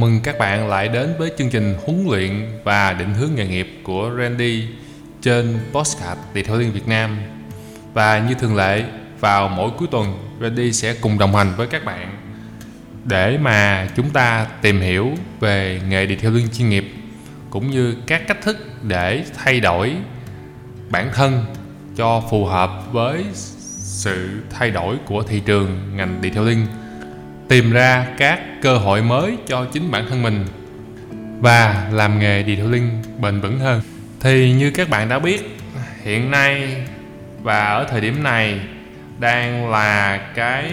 mừng các bạn lại đến với chương trình huấn luyện và định hướng nghề nghiệp của Randy trên Postcard Địa Thao Liên Việt Nam. Và như thường lệ, vào mỗi cuối tuần, Randy sẽ cùng đồng hành với các bạn để mà chúng ta tìm hiểu về nghề đi theo lương chuyên nghiệp cũng như các cách thức để thay đổi bản thân cho phù hợp với sự thay đổi của thị trường ngành Đi Thêu Linh tìm ra các cơ hội mới cho chính bản thân mình và làm nghề detailing bền vững hơn. Thì như các bạn đã biết, hiện nay và ở thời điểm này đang là cái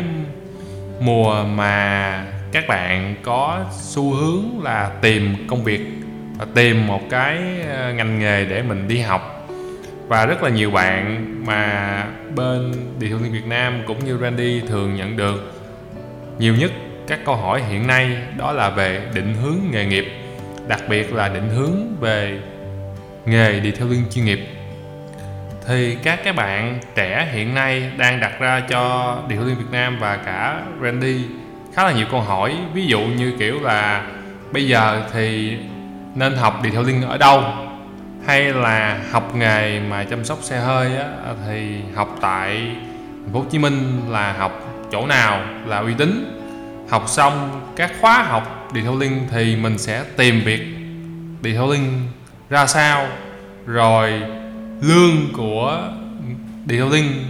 mùa mà các bạn có xu hướng là tìm công việc và tìm một cái ờ, ngành nghề để mình đi học. Và rất là nhiều bạn mà bên địa thương Việt Nam cũng như Randy thường nhận được nhiều nhất các câu hỏi hiện nay đó là về định hướng nghề nghiệp đặc biệt là định hướng về nghề đi theo lương chuyên nghiệp. Thì các cái bạn trẻ hiện nay đang đặt ra cho điều liên Việt Nam và cả Randy khá là nhiều câu hỏi. Ví dụ như kiểu là bây giờ thì nên học điều liên ở đâu? Hay là học nghề mà chăm sóc xe hơi á, thì học tại thành phố Hồ Chí Minh là học chỗ nào là uy tín, học xong các khóa học detailing thì mình sẽ tìm việc detailing ra sao, rồi lương của detailing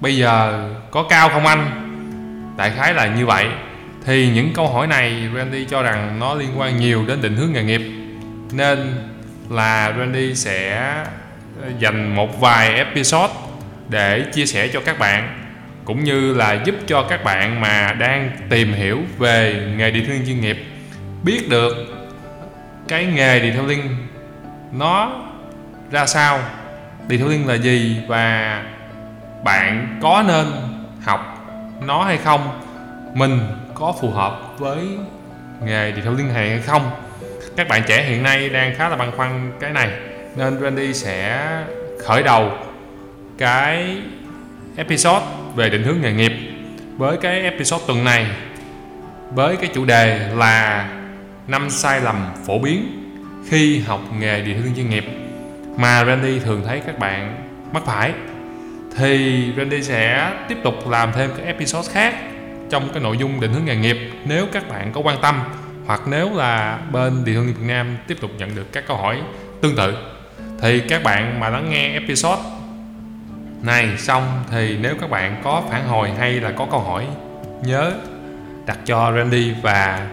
bây giờ có cao không anh? Đại khái là như vậy. Thì những câu hỏi này Randy cho rằng nó liên quan nhiều đến định hướng nghề nghiệp, nên là Randy sẽ dành một vài episode để chia sẻ cho các bạn cũng như là giúp cho các bạn mà đang tìm hiểu về nghề địa thương chuyên nghiệp biết được cái nghề địa thương nó ra sao địa thương là gì và bạn có nên học nó hay không, mình có phù hợp với nghề điện thương liên hệ hay không. Các bạn trẻ hiện nay đang khá là băn khoăn cái này, nên Randy sẽ khởi đầu cái episode về định hướng nghề nghiệp với cái episode tuần này, với cái chủ đề là năm sai lầm phổ biến khi học nghề địa thương chuyên nghiệp mà Randy thường thấy các bạn mắc phải. Thì Randy sẽ tiếp tục làm thêm các episode khác trong cái nội dung định hướng nghề nghiệp nếu các bạn có quan tâm hoặc nếu là bên địa thương Việt Nam tiếp tục nhận được các câu hỏi tương tự. Thì các bạn mà lắng nghe episode này, xong, thì nếu các bạn có phản hồi hay là có câu hỏi, nhớ đặt cho Randy và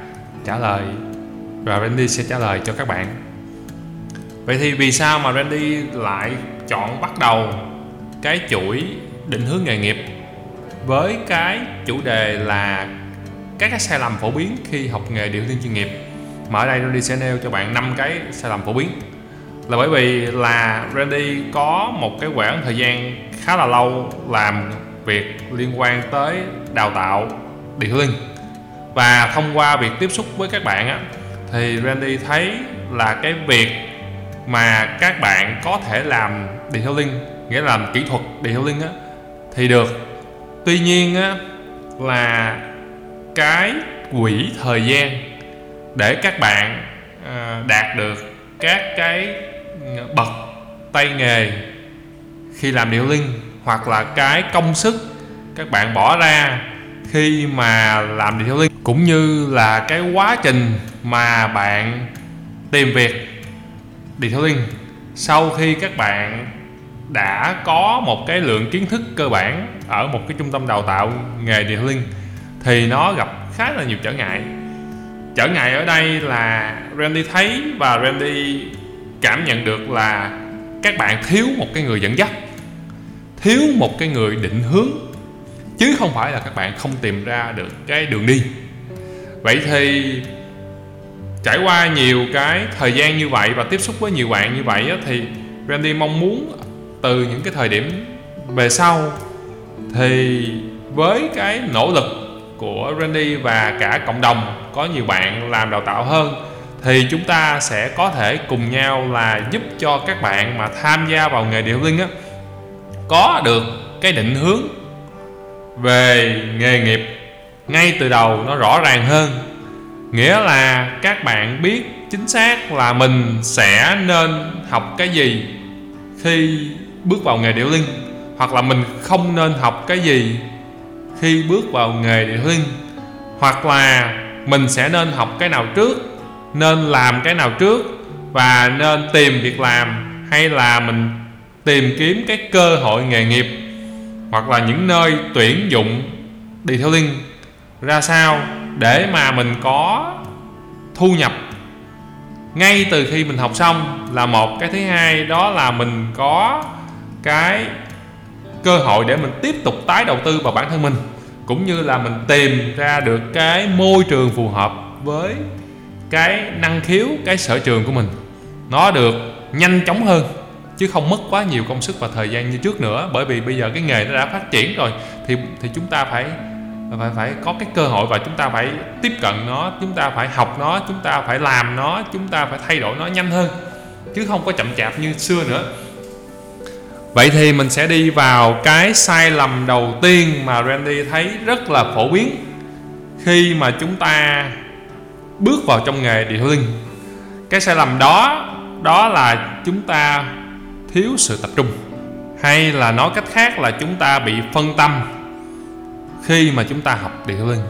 trả lời. Và Randy sẽ trả lời cho các bạn. Vậy thì vì sao mà Randy lại chọn bắt đầu cái chuỗi định hướng nghề nghiệp với cái chủ đề là các cái sai lầm phổ biến khi học nghề điều tiên chuyên nghiệp? Mà ở đây Randy sẽ nêu cho bạn năm cái sai lầm phổ biến. Là bởi vì là Randy có một cái quãng thời gian khá là lâu làm việc liên quan tới đào tạo detailing và thông qua việc tiếp xúc với các bạn á, thì Randy thấy là cái việc mà các bạn có thể làm detailing nghĩa là làm kỹ thuật detailing á, thì được. Tuy nhiên á, là cái quỹ thời gian để các bạn à, đạt được các cái ừ, bậc tay nghề khi làm điệu linh hoặc là cái công sức các bạn bỏ ra khi mà làm điệu linh, cũng như là cái quá trình mà bạn tìm việc điệu linh. Sau khi các bạn đã có một cái lượng kiến thức cơ bản ở một cái trung tâm đào tạo nghề điệu linh, thì nó gặp khá là nhiều trở ngại. Trở ngại ở đây là Randy thấy và Randy cảm nhận được là các bạn thiếu một cái người dẫn dắt thiếu một cái người định hướng. Chứ không phải là các bạn không tìm ra được cái đường đi. Vậy thì trải qua nhiều cái thời gian như vậy và tiếp xúc với nhiều bạn như vậy á, thì Randy mong muốn từ những cái thời điểm về sau thì với cái nỗ lực của Randy và cả cộng đồng có nhiều bạn làm đào tạo hơn thì chúng ta sẽ có thể cùng nhau là giúp cho các bạn mà tham gia vào nghề điêu linh á có được cái định hướng về nghề nghiệp ngay từ đầu nó rõ ràng hơn. Nghĩa là các bạn biết chính xác là mình sẽ nên học cái gì khi bước vào nghề điệu linh, hoặc là mình không nên học cái gì khi bước vào nghề điệu linh, hoặc là mình sẽ nên học cái nào trước, nên làm cái nào trước, và nên tìm việc làm, hay là mình tìm kiếm cái cơ hội nghề nghiệp, hoặc là những nơi tuyển dụng đi theo link ra sao để mà mình có thu nhập. Ngay từ khi mình học xong là một cái thứ hai, đó là mình có cái cơ hội để mình tiếp tục tái đầu tư vào bản thân mình, cũng như là mình tìm ra được cái môi trường phù hợp với cái năng khiếu, cái sở trường của mình. Nó được nhanh chóng hơn chứ không mất quá nhiều công sức và thời gian như trước nữa. Bởi vì bây giờ cái nghề nó đã phát triển rồi, thì thì chúng ta phải phải phải có cái cơ hội và chúng ta phải tiếp cận nó, chúng ta phải học nó, chúng ta phải làm nó, chúng ta phải thay đổi nó nhanh hơn. Chứ không có chậm chạp như xưa nữa. Vậy thì mình sẽ đi vào cái sai lầm đầu tiên mà Randy thấy rất là phổ biến khi mà chúng ta bước vào trong nghề điều linh cái sai lầm đó đó là chúng ta thiếu sự tập trung. Hay là nói cách khác là chúng ta bị phân tâm khi mà chúng ta học điệu linh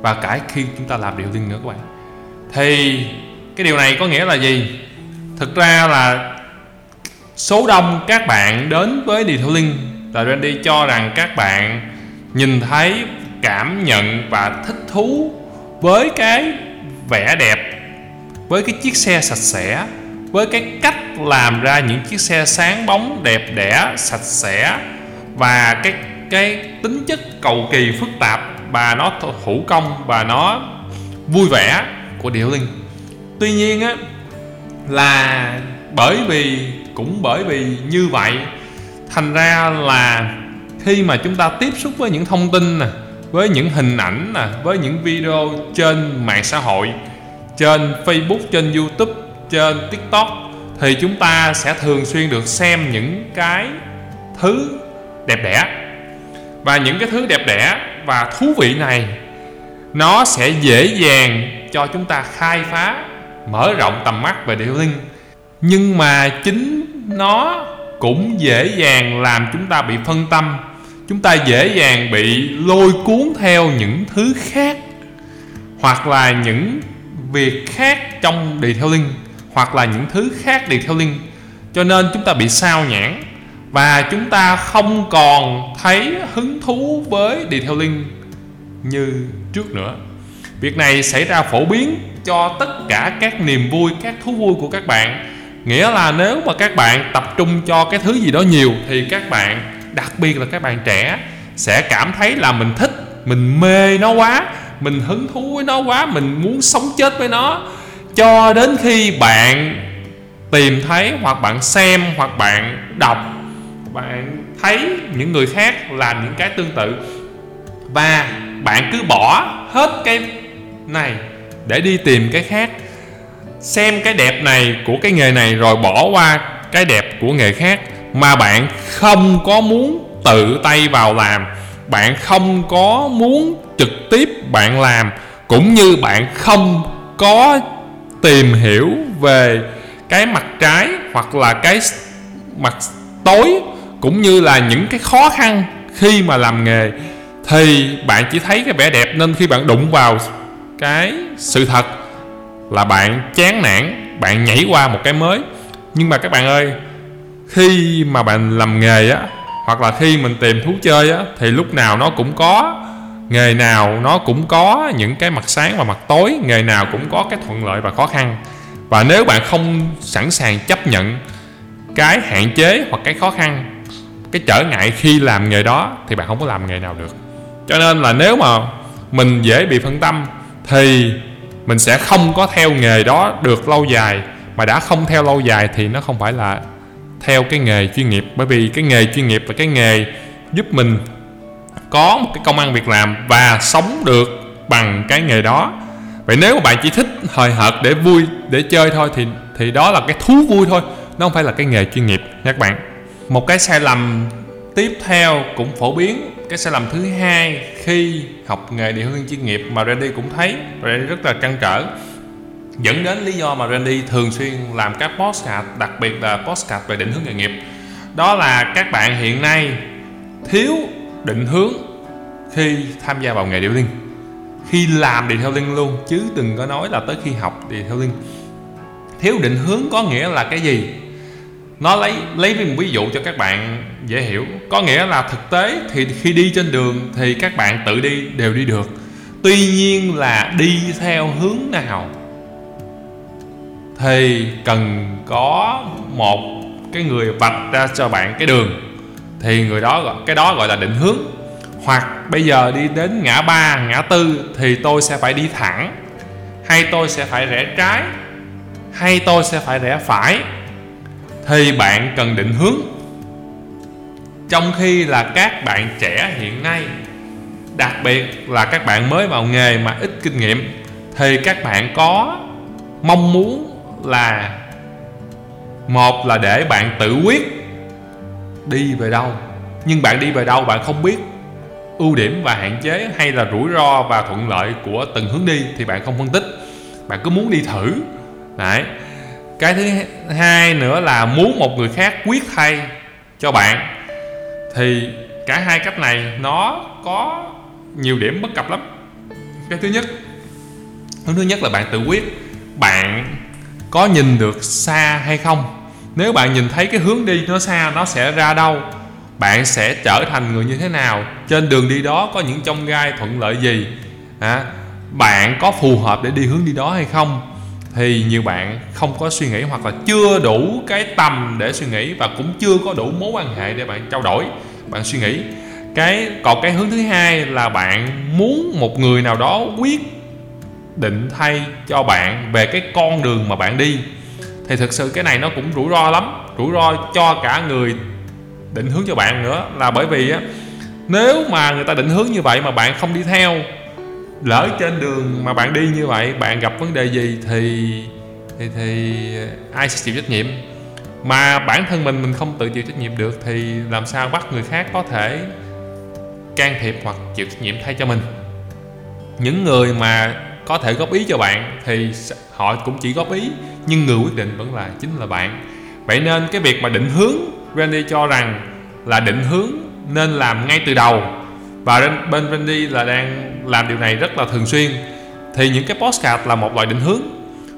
và cả khi chúng ta làm điệu linh nữa các bạn. Thì cái điều này có nghĩa là gì? Thực ra là số đông các bạn đến với điệu linh là Randy cho rằng các bạn nhìn thấy, cảm nhận và thích thú với cái vẻ đẹp, với cái chiếc xe sạch sẽ với cái cách làm ra những chiếc xe sáng bóng, đẹp đẽ, sạch sẽ và cái cái tính chất cầu kỳ phức tạp và nó thủ công và nó vui vẻ của điệu linh. Tuy nhiên á, là bởi vì, cũng bởi vì như vậy, thành ra là khi mà chúng ta tiếp xúc với những thông tin nè, với những hình ảnh nè, với những video trên mạng xã hội, trên facebook, trên youtube trên tiktok thì chúng ta sẽ thường xuyên được xem những cái thứ đẹp đẽ. Và những cái thứ đẹp đẽ và thú vị này, nó sẽ dễ dàng cho chúng ta khai phá, mở rộng tầm mắt về điệu linh. Nhưng mà chính nó cũng dễ dàng làm chúng ta bị phân tâm, chúng ta dễ dàng bị lôi cuốn theo những thứ khác hoặc là những việc khác trong đi theo linh hoặc là những thứ khác đi theo linh cho nên chúng ta bị sao nhãn và chúng ta không còn thấy hứng thú với đi theo linh như trước nữa. Việc này xảy ra phổ biến cho tất cả các niềm vui, các thú vui của các bạn. Nghĩa là nếu mà các bạn tập trung cho cái thứ gì đó nhiều thì các bạn, đặc biệt là các bạn trẻ, sẽ cảm thấy là mình thích, mình mê nó quá, mình hứng thú với nó quá, mình muốn sống chết với nó cho đến khi bạn tìm thấy hoặc bạn xem hoặc bạn đọc, bạn thấy những người khác làm những cái tương tự và bạn cứ bỏ hết cái này để đi tìm cái khác, xem cái đẹp này của cái nghề này rồi bỏ qua cái đẹp của nghề khác mà bạn không có muốn tự tay vào làm, bạn không có muốn trực tiếp bạn làm, cũng như bạn không có tìm hiểu về cái mặt trái hoặc là cái mặt tối cũng như là những cái khó khăn khi mà làm nghề. Thì bạn chỉ thấy cái vẻ đẹp nên khi bạn đụng vào cái sự thật là bạn chán nản, bạn nhảy qua một cái mới. Nhưng mà các bạn ơi, khi mà bạn làm nghề á, hoặc là khi mình tìm thú chơi á, thì lúc nào nó cũng có nghề nào nó cũng có những cái mặt sáng và mặt tối, nghề nào cũng có cái thuận lợi và khó khăn. Và nếu bạn không sẵn sàng chấp nhận cái hạn chế hoặc cái khó khăn, cái trở ngại khi làm nghề đó, thì bạn không có làm nghề nào được. Cho nên là nếu mà mình dễ bị phân tâm, thì mình sẽ không có theo nghề đó được lâu dài. Mà đã không theo lâu dài thì nó không phải là theo cái nghề chuyên nghiệp. Bởi vì cái nghề chuyên nghiệp là cái nghề giúp mình có một cái công ăn việc làm và sống được bằng cái nghề đó. Vậy nếu mà bạn chỉ thích hời hợt để vui, để chơi thôi thì thì đó là cái thú vui thôi, nó không phải là cái nghề chuyên nghiệp nha các bạn. Một cái sai lầm tiếp theo cũng phổ biến, cái sai lầm thứ hai khi học nghề điều hướng chuyên nghiệp mà Randy cũng thấy Randy rất là trăn trở, dẫn đến lý do mà Randy thường xuyên làm các postcard, đặc biệt là postcard về định hướng nghề nghiệp. Đó là các bạn hiện nay thiếu định hướng khi tham gia vào nghề điêu linh. Khi làm detailing luôn, chứ đừng có nói là tới khi học detailing thiếu định hướng có nghĩa là cái gì? Nó lấy lấy một ví dụ cho các bạn dễ hiểu. Có nghĩa là thực tế thì khi đi trên đường thì các bạn tự đi, đều đi được. Tuy nhiên là đi theo hướng nào thì cần có một cái người vạch ra cho bạn cái đường thì người đó gọi, cái đó gọi là định hướng. Hoặc bây giờ đi đến ngã ba, ngã tư thì tôi sẽ phải đi thẳng. Hay tôi sẽ phải rẽ trái, hay tôi sẽ phải rẽ phải. Thì bạn cần định hướng. Trong khi là các bạn trẻ hiện nay, đặc biệt là các bạn mới vào nghề mà ít kinh nghiệm, thì các bạn có mong muốn là, một là để bạn tự quyết đi về đâu. Nhưng bạn đi về đâu bạn không biết. Ưu điểm và hạn chế hay là rủi ro và thuận lợi của từng hướng đi thì bạn không phân tích. Bạn cứ muốn đi thử. Đấy. Cái thứ hai nữa là muốn một người khác quyết thay cho bạn. Thì cả hai cách này nó có nhiều điểm bất cập lắm. Cái thứ nhất hướng thứ nhất là bạn tự quyết bạn có nhìn được xa hay không nếu bạn nhìn thấy cái hướng đi nó xa nó sẽ ra đâu bạn sẽ trở thành người như thế nào? Trên đường đi đó có những trong gai thuận lợi gì? À, bạn có phù hợp để đi hướng đi đó hay không? Thì nhiều bạn không có suy nghĩ hoặc là chưa đủ cái tầm để suy nghĩ và cũng chưa có đủ mối quan hệ để bạn trao đổi bạn suy nghĩ. Cái còn cái hướng thứ hai là bạn muốn một người nào đó quyết định thay cho bạn về cái con đường mà bạn đi thì thực sự cái này nó cũng rủi ro lắm rủi ro cho cả người định hướng cho bạn nữa. Là bởi vì á nếu mà người ta định hướng như vậy mà bạn không đi theo lỡ trên đường mà bạn đi như vậy bạn gặp vấn đề gì thì thì, thì ai sẽ chịu trách nhiệm? Mà bản thân mình mình không tự chịu trách nhiệm được thì làm sao bắt người khác có thể can thiệp hoặc chịu trách nhiệm thay cho mình? Những người mà có thể góp ý cho bạn thì họ cũng chỉ góp ý, nhưng người quyết định vẫn là chính là bạn. Vậy nên cái việc mà định hướng, Randy cho rằng là định hướng nên làm ngay từ đầu. Và bên Randy là đang làm điều này rất là thường xuyên. Thì những cái postcard là một loại định hướng.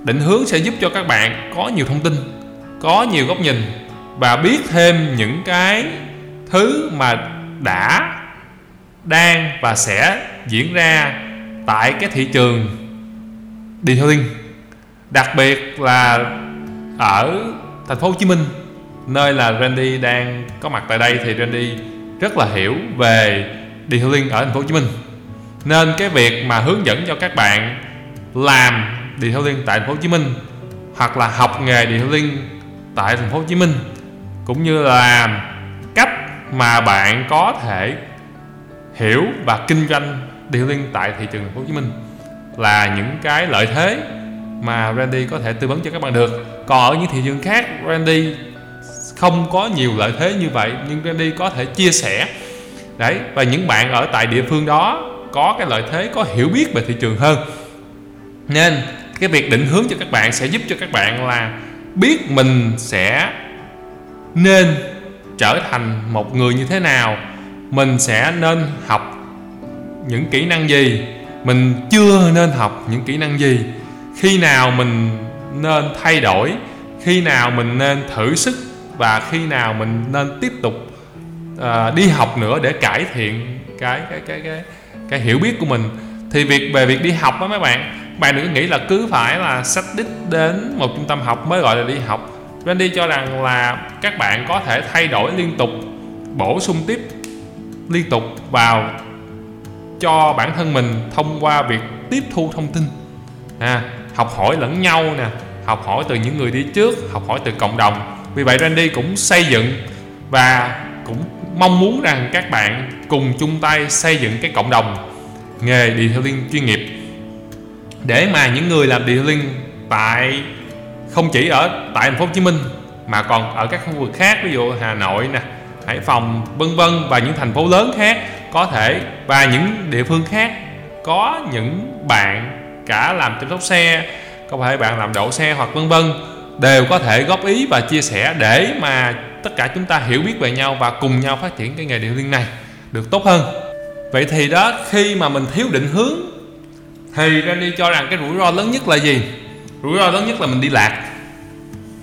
Định hướng sẽ giúp cho các bạn có nhiều thông tin, có nhiều góc nhìn và biết thêm những cái thứ mà đã, đang và sẽ diễn ra tại cái thị trường detailing đặc biệt là ở thành phố Hồ Chí Minh, nơi là Randy đang có mặt tại đây thì Randy rất là hiểu về detailing ở thành phố Hồ Chí Minh. Nên cái việc mà hướng dẫn cho các bạn làm detailing tại thành phố Hồ Chí Minh, hoặc là học nghề detailing tại thành phố Hồ Chí Minh, cũng như là cách mà bạn có thể hiểu và kinh doanh detailing tại thị trường thành phố Hồ Chí Minh là những cái lợi thế mà Randy có thể tư vấn cho các bạn được. Còn ở những thị trường khác, Randy không có nhiều lợi thế như vậy, nhưng Randy có thể chia sẻ. Đấy, và những bạn ở tại địa phương đó có cái lợi thế, có hiểu biết về thị trường hơn. Nên, cái việc định hướng cho các bạn sẽ giúp cho các bạn là biết mình sẽ nên trở thành một người như thế nào, mình sẽ nên học những kỹ năng gì? Mình chưa nên học những kỹ năng gì. Khi nào mình nên thay đổi khi nào mình nên thử sức và khi nào mình nên tiếp tục uh, đi học nữa để cải thiện cái cái cái cái cái hiểu biết của mình. Thì việc về việc đi học đó mấy bạn bạn đừng nghĩ là cứ phải là sách đích đến một trung tâm học mới gọi là đi học. Randy cho rằng là các bạn có thể thay đổi liên tục bổ sung tiếp liên tục vào cho bản thân mình thông qua việc tiếp thu thông tin. À, học hỏi lẫn nhau nè học hỏi từ những người đi trước học hỏi từ cộng đồng. Vì vậy Randy cũng xây dựng và cũng mong muốn rằng các bạn cùng chung tay xây dựng cái cộng đồng nghề detailing chuyên nghiệp. Để mà những người làm detailing tại không chỉ ở tại thành phố Hồ Chí Minh mà còn ở các khu vực khác ví dụ Hà Nội nè Hải Phòng vân vân và những thành phố lớn khác có thể, và những địa phương khác có những bạn cả làm chăm sóc xe, có thể bạn làm đậu xe hoặc vân vân, đều có thể góp ý và chia sẻ để mà tất cả chúng ta hiểu biết về nhau và cùng nhau phát triển cái nghề điều liên này được tốt hơn. Vậy thì đó, khi mà mình thiếu định hướng, thì Randy cho rằng cái rủi ro lớn nhất là gì? Rủi ro lớn nhất là mình đi lạc.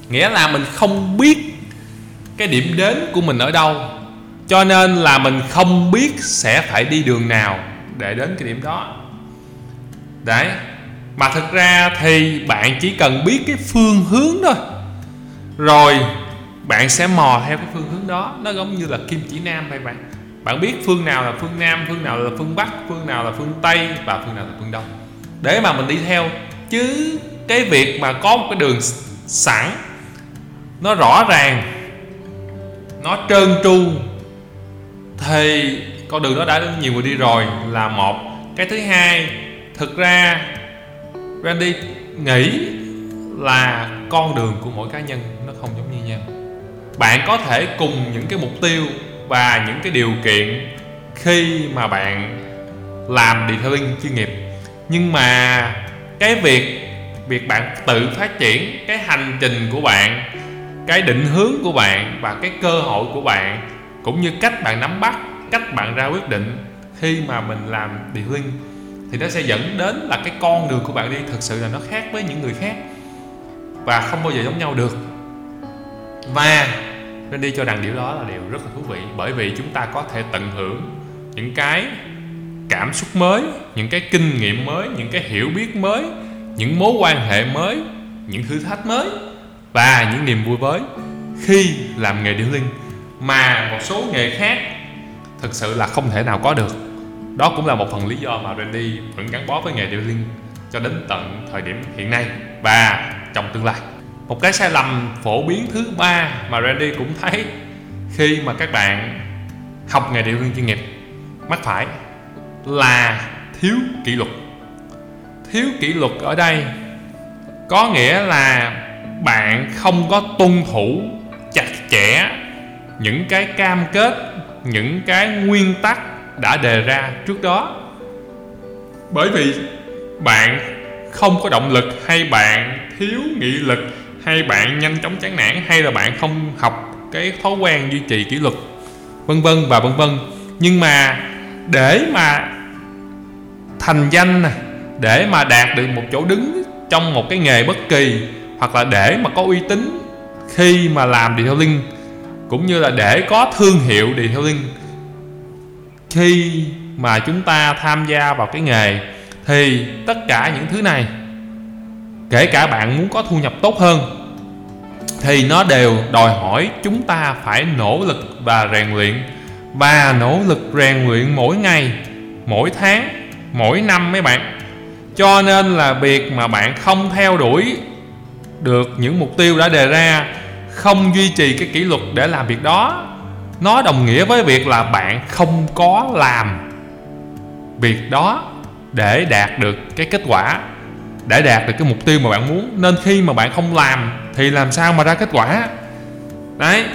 Nghĩa là mình không biết cái điểm đến của mình ở đâu cho nên là mình không biết sẽ phải đi đường nào để đến cái điểm đó. Đấy, mà thực ra thì bạn chỉ cần biết cái phương hướng thôi. Rồi bạn sẽ mò theo cái phương hướng đó. Nó giống như là kim chỉ nam vậy bạn. Bạn biết phương nào là phương nam, phương nào là phương bắc, phương nào là phương tây và phương nào là phương đông. Để mà mình đi theo, chứ cái việc mà có một cái đường sẵn, nó rõ ràng, nó trơn tru thì con đường đó đã nhiều người đi rồi là một. Cái thứ hai, thực ra Randy nghĩ là con đường của mỗi cá nhân nó không giống như nhau. Bạn có thể cùng những cái mục tiêu và những cái điều kiện khi mà bạn làm detailing chuyên nghiệp. Nhưng mà cái việc việc bạn tự phát triển cái hành trình của bạn, cái định hướng của bạn và cái cơ hội của bạn cũng như cách bạn nắm bắt, cách bạn ra quyết định khi mà mình làm detailing thì nó sẽ dẫn đến là cái con đường của bạn đi thực sự là nó khác với những người khác và không bao giờ giống nhau được. Và nên đi cho rằng điều đó là điều rất là thú vị, bởi vì chúng ta có thể tận hưởng những cái cảm xúc mới, những cái kinh nghiệm mới, những cái hiểu biết mới, những mối quan hệ mới, những thử thách mới và những niềm vui mới khi làm nghề điêu linh mà một số nghề khác thực sự là không thể nào có được. Đó cũng là một phần lý do mà Randy vẫn gắn bó với nghề điêu linh cho đến tận thời điểm hiện nay và trong tương lai. Một cái sai lầm phổ biến thứ ba mà Randy cũng thấy khi mà các bạn học nghề điêu linh chuyên nghiệp, mắc phải là thiếu kỷ luật. Thiếu kỷ luật ở đây có nghĩa là bạn không có tuân thủ chặt chẽ những cái cam kết, những cái nguyên tắc đã đề ra trước đó. Bởi vì bạn không có động lực hay bạn thiếu nghị lực hay bạn nhanh chóng chán nản hay là bạn không học cái thói quen duy trì kỷ luật, vân vân và vân vân. Nhưng mà để mà thành danh nè, để mà đạt được một chỗ đứng trong một cái nghề bất kỳ, hoặc là để mà có uy tín khi mà làm điều linh cũng như là để có thương hiệu detailing khi mà chúng ta tham gia vào cái nghề, thì tất cả những thứ này, kể cả bạn muốn có thu nhập tốt hơn, thì nó đều đòi hỏi chúng ta phải nỗ lực và rèn luyện. Và nỗ lực rèn luyện mỗi ngày, mỗi tháng, mỗi năm mấy bạn. Cho nên là việc mà bạn không theo đuổi được những mục tiêu đã đề ra không duy trì cái kỷ luật để làm việc đó. Nó đồng nghĩa với việc là bạn không có làm việc đó để đạt được cái kết quả, để đạt được cái mục tiêu mà bạn muốn. Nên khi mà bạn không làm thì làm sao mà ra kết quả? Đấy,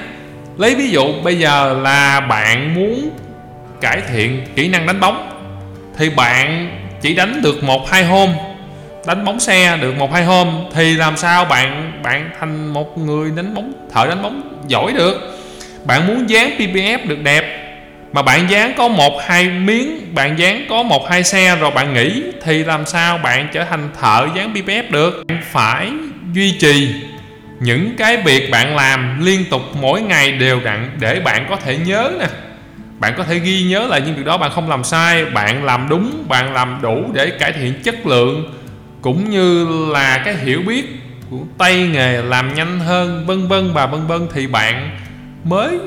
lấy ví dụ bây giờ là bạn muốn cải thiện kỹ năng đánh bóng, thì bạn chỉ đánh được một, hai hôm đánh bóng xe được một hai hôm, thì làm sao bạn bạn thành một người đánh bóng, thợ đánh bóng giỏi được? Bạn muốn dán ppf được đẹp, mà bạn dán có một hai miếng, bạn dán có một hai xe rồi bạn nghỉ, thì làm sao bạn trở thành thợ dán ppf được? Bạn phải duy trì những cái việc bạn làm liên tục mỗi ngày đều đặn để bạn có thể nhớ nè. Bạn có thể ghi nhớ lại những việc đó, bạn không làm sai, bạn làm đúng, bạn làm đủ để cải thiện chất lượng cũng như là cái hiểu biết của tay nghề làm nhanh hơn, vân vân và vân vân, thì bạn mới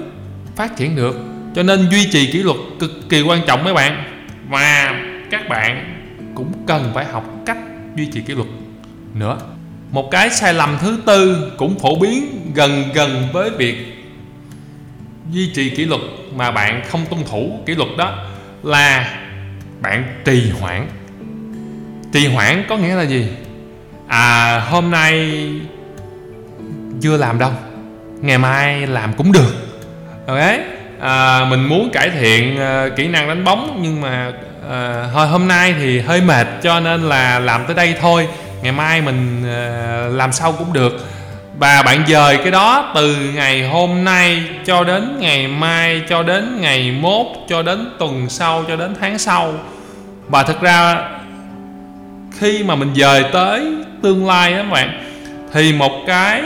phát triển được. Cho nên duy trì kỷ luật cực kỳ quan trọng mấy bạn. Và các bạn cũng cần phải học cách duy trì kỷ luật nữa. Một cái sai lầm thứ tư cũng phổ biến gần gần với việc duy trì kỷ luật mà bạn không tuân thủ kỷ luật đó là bạn trì hoãn trì hoãn có nghĩa là gì? À hôm nay chưa làm đâu. Ngày mai làm cũng được. Ok? À, mình muốn cải thiện uh, kỹ năng đánh bóng nhưng mà hồi thôi hôm nay thì hơi mệt cho nên là làm tới đây thôi. Ngày mai mình uh, làm sau cũng được. Và bạn dời cái đó từ ngày hôm nay cho đến ngày mai cho đến ngày mốt cho đến tuần sau cho đến tháng sau. Và thực ra khi mà mình dời tới tương lai đó các bạn thì một cái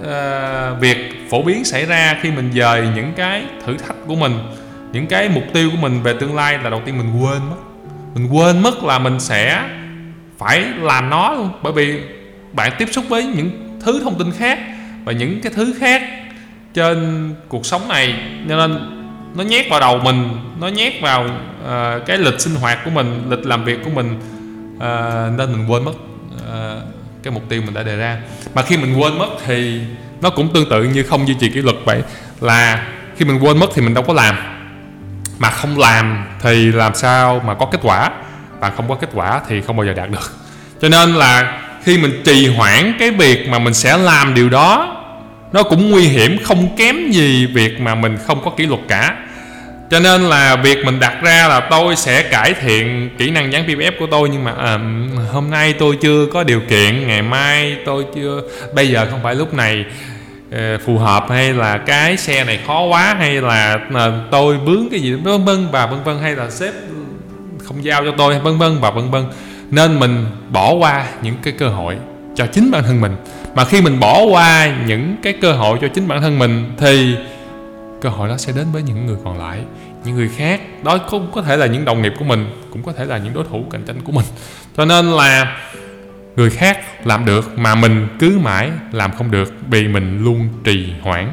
uh, việc phổ biến xảy ra khi mình dời những cái thử thách của mình những cái mục tiêu của mình về tương lai là đầu tiên mình quên mất. Mình quên mất là mình sẽ phải làm nó luôn. Bởi vì bạn tiếp xúc với những thứ thông tin khác và những cái thứ khác trên cuộc sống này cho nên nó nhét vào đầu mình nó nhét vào uh, cái lịch sinh hoạt của mình lịch làm việc của mình uh, nên mình quên mất uh, cái mục tiêu mình đã đề ra. Mà khi mình quên mất thì nó cũng tương tự như không duy trì kỷ luật vậy là khi mình quên mất thì mình đâu có làm. Mà không làm thì làm sao mà có kết quả? Và không có kết quả thì không bao giờ đạt được. Cho nên là khi mình trì hoãn cái việc mà mình sẽ làm điều đó nó cũng nguy hiểm không kém gì việc mà mình không có kỷ luật cả cho nên là việc mình đặt ra là tôi sẽ cải thiện kỹ năng dán PPF của tôi nhưng mà à, hôm nay tôi chưa có điều kiện ngày mai tôi chưa bây giờ không phải lúc này ờ, phù hợp hay là cái xe này khó quá hay là ờ, tôi bướng cái gì vân vân và vân vân hay là sếp không giao cho tôi vân vân và vân vân. Nên mình bỏ qua những cái cơ hội cho chính bản thân mình. Mà khi mình bỏ qua những cái cơ hội cho chính bản thân mình thì cơ hội đó sẽ đến với những người còn lại, những người khác. Đó cũng có thể là những đồng nghiệp của mình, cũng có thể là những đối thủ cạnh tranh của mình. Cho nên là người khác làm được mà mình cứ mãi làm không được vì mình luôn trì hoãn.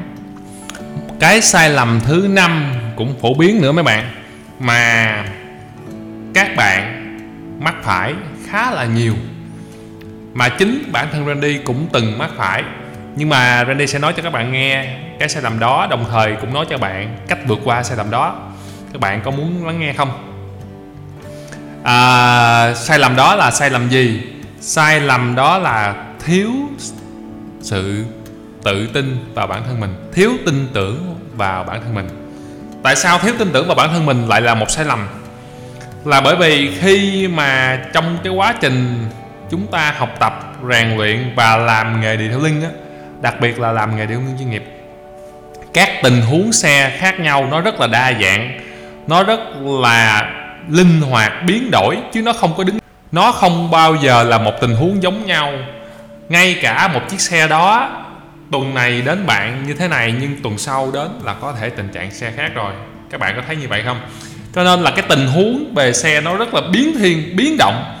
Cái sai lầm thứ năm cũng phổ biến nữa mấy bạn, mà các bạn mắc phải khá là nhiều. Mà chính bản thân Randy cũng từng mắc phải nhưng mà Randy sẽ nói cho các bạn nghe cái sai lầm đó đồng thời cũng nói cho bạn cách vượt qua sai lầm đó. Các bạn có muốn lắng nghe không? À, sai lầm đó là sai lầm gì? Sai lầm đó là thiếu sự tự tin vào bản thân mình. Thiếu tin tưởng vào bản thân mình. Tại sao thiếu tin tưởng vào bản thân mình lại là một sai lầm? Là bởi vì khi mà trong cái quá trình chúng ta học tập rèn luyện và làm nghề điện linh á đặc biệt là làm nghề điều linh chuyên nghiệp. Các tình huống xe khác nhau, nó rất là đa dạng. Nó rất là linh hoạt, biến đổi, chứ nó không có đứng. Nó không bao giờ là một tình huống giống nhau. Ngay cả một chiếc xe đó, tuần này đến bạn như thế này, nhưng tuần sau đến là có thể tình trạng xe khác rồi. Các bạn có thấy như vậy không? Cho nên là cái tình huống về xe nó rất là biến thiên, biến động.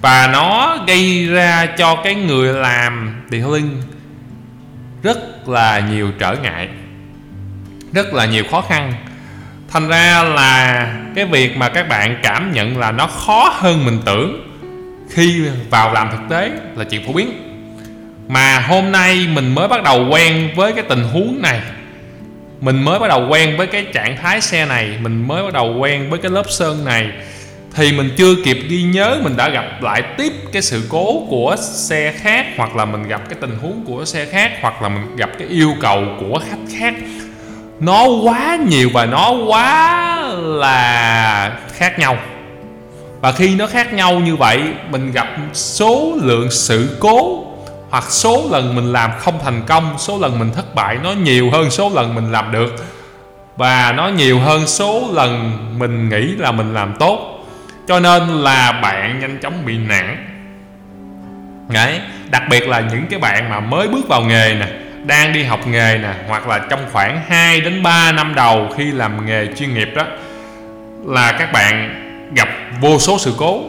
Và nó gây ra cho cái người làm detailing rất là nhiều trở ngại, rất là nhiều khó khăn. Thành ra là cái việc mà các bạn cảm nhận là nó khó hơn mình tưởng khi vào làm thực tế là chuyện phổ biến. Mà hôm nay mình mới bắt đầu quen với cái tình huống này, mình mới bắt đầu quen với cái trạng thái xe này, mình mới bắt đầu quen với cái lớp sơn này thì mình chưa kịp ghi nhớ, mình đã gặp lại tiếp cái sự cố của xe khác, hoặc là mình gặp cái tình huống của xe khác, hoặc là mình gặp cái yêu cầu của khách khác. Nó quá nhiều và nó quá là khác nhau. Và khi nó khác nhau như vậy, mình gặp số lượng sự cố, hoặc số lần mình làm không thành công, số lần mình thất bại, nó nhiều hơn số lần mình làm được. Và nó nhiều hơn số lần mình nghĩ là mình làm tốt cho nên là bạn nhanh chóng bị nản. Đấy, đặc biệt là những cái bạn mà mới bước vào nghề nè đang đi học nghề nè hoặc là trong khoảng 2 đến 3 năm đầu khi làm nghề chuyên nghiệp đó là các bạn gặp vô số sự cố.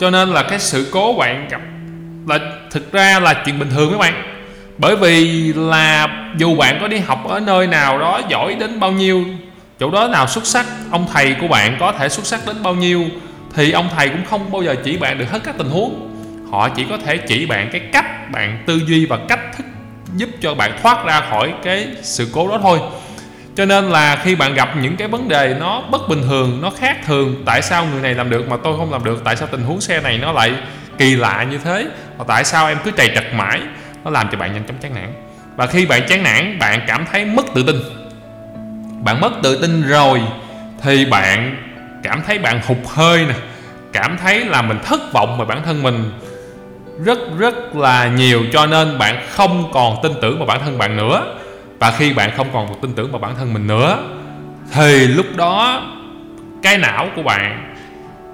Cho nên là cái sự cố bạn gặp là thực ra là chuyện bình thường các bạn. Bởi vì là dù bạn có đi học ở nơi nào đó giỏi đến bao nhiêu chỗ đó nào xuất sắc ông thầy của bạn có thể xuất sắc đến bao nhiêu thì ông thầy cũng không bao giờ chỉ bạn được hết các tình huống. Họ chỉ có thể chỉ bạn cái cách bạn tư duy và cách thức giúp cho bạn thoát ra khỏi cái sự cố đó thôi. Cho nên là khi bạn gặp những cái vấn đề nó bất bình thường, nó khác thường, tại sao người này làm được mà tôi không làm được? Tại sao tình huống xe này nó lại kỳ lạ như thế? Và tại sao em cứ trầy trật mãi? Nó làm cho bạn nhanh chóng chán nản. Và khi bạn chán nản, bạn cảm thấy mất tự tin. Bạn mất tự tin rồi thì bạn cảm thấy bạn hụt hơi nè, cảm thấy là mình thất vọng về bản thân mình rất rất là nhiều, cho nên bạn không còn tin tưởng vào bản thân bạn nữa. Và khi bạn không còn tin tưởng vào bản thân mình nữa, thì lúc đó cái não của bạn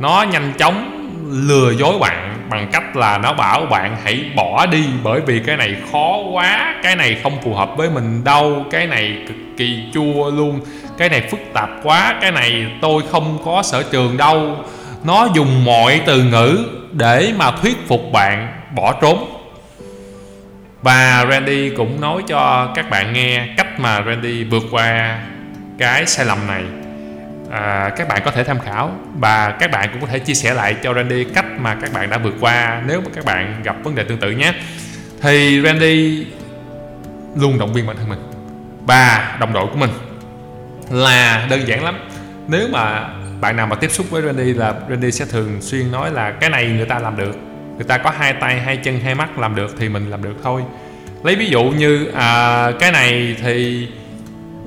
nó nhanh chóng lừa dối bạn bằng cách là nó bảo bạn hãy bỏ đi bởi vì cái này khó quá, cái này không phù hợp với mình đâu, cái này cực kỳ chua luôn cái này phức tạp quá cái này tôi không có sở trường đâu. Nó dùng mọi từ ngữ để mà thuyết phục bạn bỏ trốn. Và Randy cũng nói cho các bạn nghe cách mà Randy vượt qua cái sai lầm này. À, các bạn có thể tham khảo và các bạn cũng có thể chia sẻ lại cho Randy cách mà các bạn đã vượt qua nếu mà các bạn gặp vấn đề tương tự nhé. Thì Randy luôn động viên bản thân mình và đồng đội của mình là đơn giản lắm. Nếu mà bạn nào mà tiếp xúc với Randy là Randy sẽ thường xuyên nói là cái này người ta làm được. Người ta có hai tay hai chân hai mắt làm được thì mình làm được thôi. Lấy ví dụ như à, cái này thì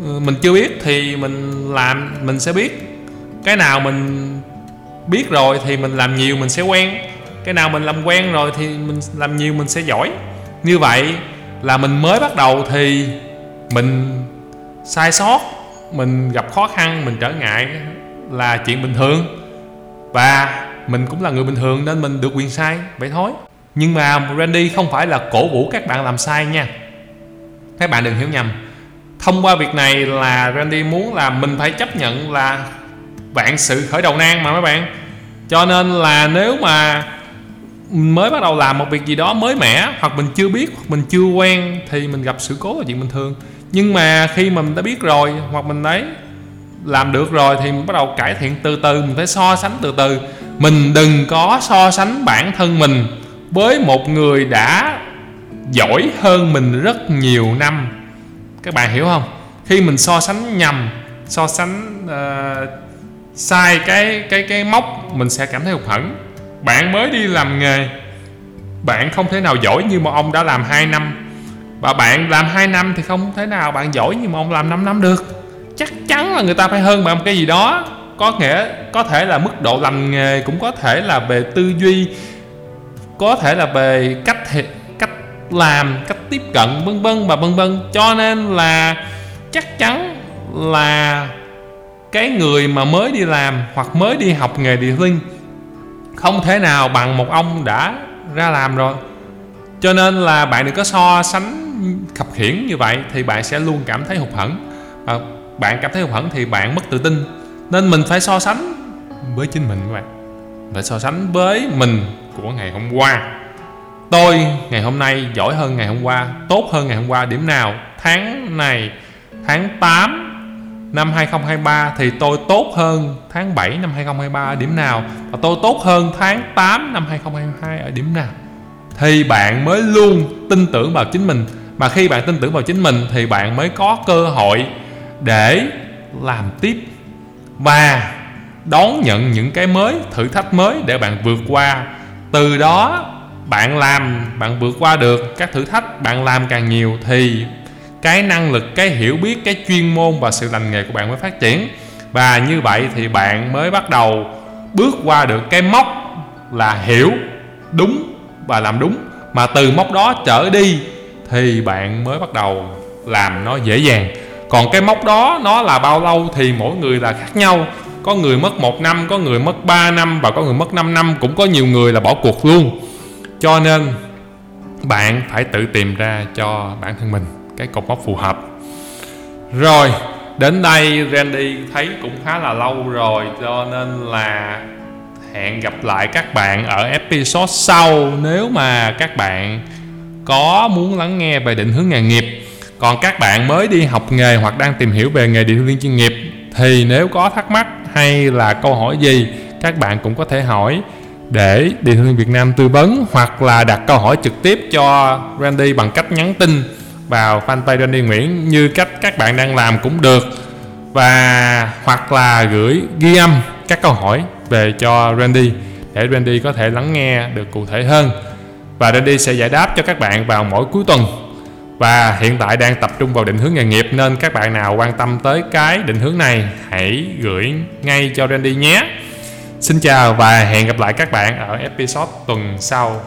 ừ, mình chưa biết thì mình làm mình sẽ biết. Cái nào mình biết rồi thì mình làm nhiều mình sẽ quen. Cái nào mình làm quen rồi thì mình làm nhiều mình sẽ giỏi. Như vậy là mình mới bắt đầu thì mình sai sót mình gặp khó khăn, mình trở ngại là chuyện bình thường. Và mình cũng là người bình thường nên mình được quyền sai, vậy thôi. Nhưng mà Randy không phải là cổ vũ các bạn làm sai nha. Các bạn đừng hiểu nhầm. Thông qua việc này là Randy muốn là mình phải chấp nhận là vạn sự khởi đầu nan mà mấy bạn. Cho nên là nếu mà mới bắt đầu làm một việc gì đó mới mẻ, hoặc mình chưa biết, hoặc mình chưa quen, thì mình gặp sự cố là chuyện bình thường nhưng mà khi mà mình đã biết rồi hoặc mình đấy làm được rồi thì mình bắt đầu cải thiện từ từ mình phải so sánh từ từ. Mình đừng có so sánh bản thân mình với một người đã giỏi hơn mình rất nhiều năm. Các bạn hiểu không? Khi mình so sánh nhầm so sánh uh, sai cái cái cái mốc mình sẽ cảm thấy hụt hẫng. Bạn mới đi làm nghề bạn không thể nào giỏi như một ông đã làm 2 năm và bạn làm 2 năm thì không thể nào bạn giỏi như một ông làm 5 năm được. Chắc chắn là người ta phải hơn bạn một cái gì đó. Có nghĩa, có thể là mức độ làm nghề cũng có thể là về tư duy, có thể là về cách cách làm, cách tiếp cận, vân vân và vân vân. Cho nên là chắc chắn là cái người mà mới đi làm hoặc mới đi học nghề địa linh không thể nào bằng một ông đã ra làm rồi. Cho nên là bạn đừng có so sánh khập khiển như vậy thì bạn sẽ luôn cảm thấy hụt hẫng. Và bạn cảm thấy hụt hẫng thì bạn mất tự tin. Nên mình phải so sánh với chính mình các bạn. Phải so sánh với mình của ngày hôm qua. Tôi ngày hôm nay giỏi hơn ngày hôm qua, tốt hơn ngày hôm qua. Điểm nào? Tháng này, tháng 8 năm 2023 thì tôi tốt hơn tháng 7 năm 2023 ở điểm nào? Và tôi tốt hơn tháng 8 năm 2022 ở điểm nào? Thì bạn mới luôn tin tưởng vào chính mình mà khi bạn tin tưởng vào chính mình thì bạn mới có cơ hội để làm tiếp và đón nhận những cái mới, thử thách mới để bạn vượt qua. Từ đó, bạn làm, bạn vượt qua được các thử thách, bạn làm càng nhiều thì cái năng lực, cái hiểu biết, cái chuyên môn và sự lành nghề của bạn mới phát triển. Và như vậy thì bạn mới bắt đầu bước qua được cái mốc là hiểu, đúng và làm đúng. Mà từ mốc đó trở đi thì bạn mới bắt đầu làm nó dễ dàng. Còn cái mốc đó, nó là bao lâu thì mỗi người là khác nhau. Có người mất một năm, có người mất 3 năm và có người mất 5 năm cũng có nhiều người là bỏ cuộc luôn. Cho nên, bạn phải tự tìm ra cho bản thân mình cái cột mốc phù hợp. Rồi, đến đây Randy thấy cũng khá là lâu rồi, cho nên là hẹn gặp lại các bạn ở episode sau. Nếu mà các bạn có muốn lắng nghe về định hướng nghề nghiệp, còn các bạn mới đi học nghề hoặc đang tìm hiểu về nghề điện thương viên chuyên nghiệp thì nếu có thắc mắc hay là câu hỏi gì, các bạn cũng có thể hỏi để điện thương Việt Nam tư vấn hoặc là đặt câu hỏi trực tiếp cho Randy bằng cách nhắn tin vào fanpage Randy Nguyễn như cách các bạn đang làm cũng được. Và, hoặc là gửi ghi âm các câu hỏi về cho Randy để Randy có thể lắng nghe được cụ thể hơn và Randy sẽ giải đáp cho các bạn vào mỗi cuối tuần. Và hiện tại đang tập trung vào định hướng nghề nghiệp, nên các bạn nào quan tâm tới cái định hướng này, hãy gửi ngay cho Randy nhé. Xin chào và hẹn gặp lại các bạn ở episode tuần sau.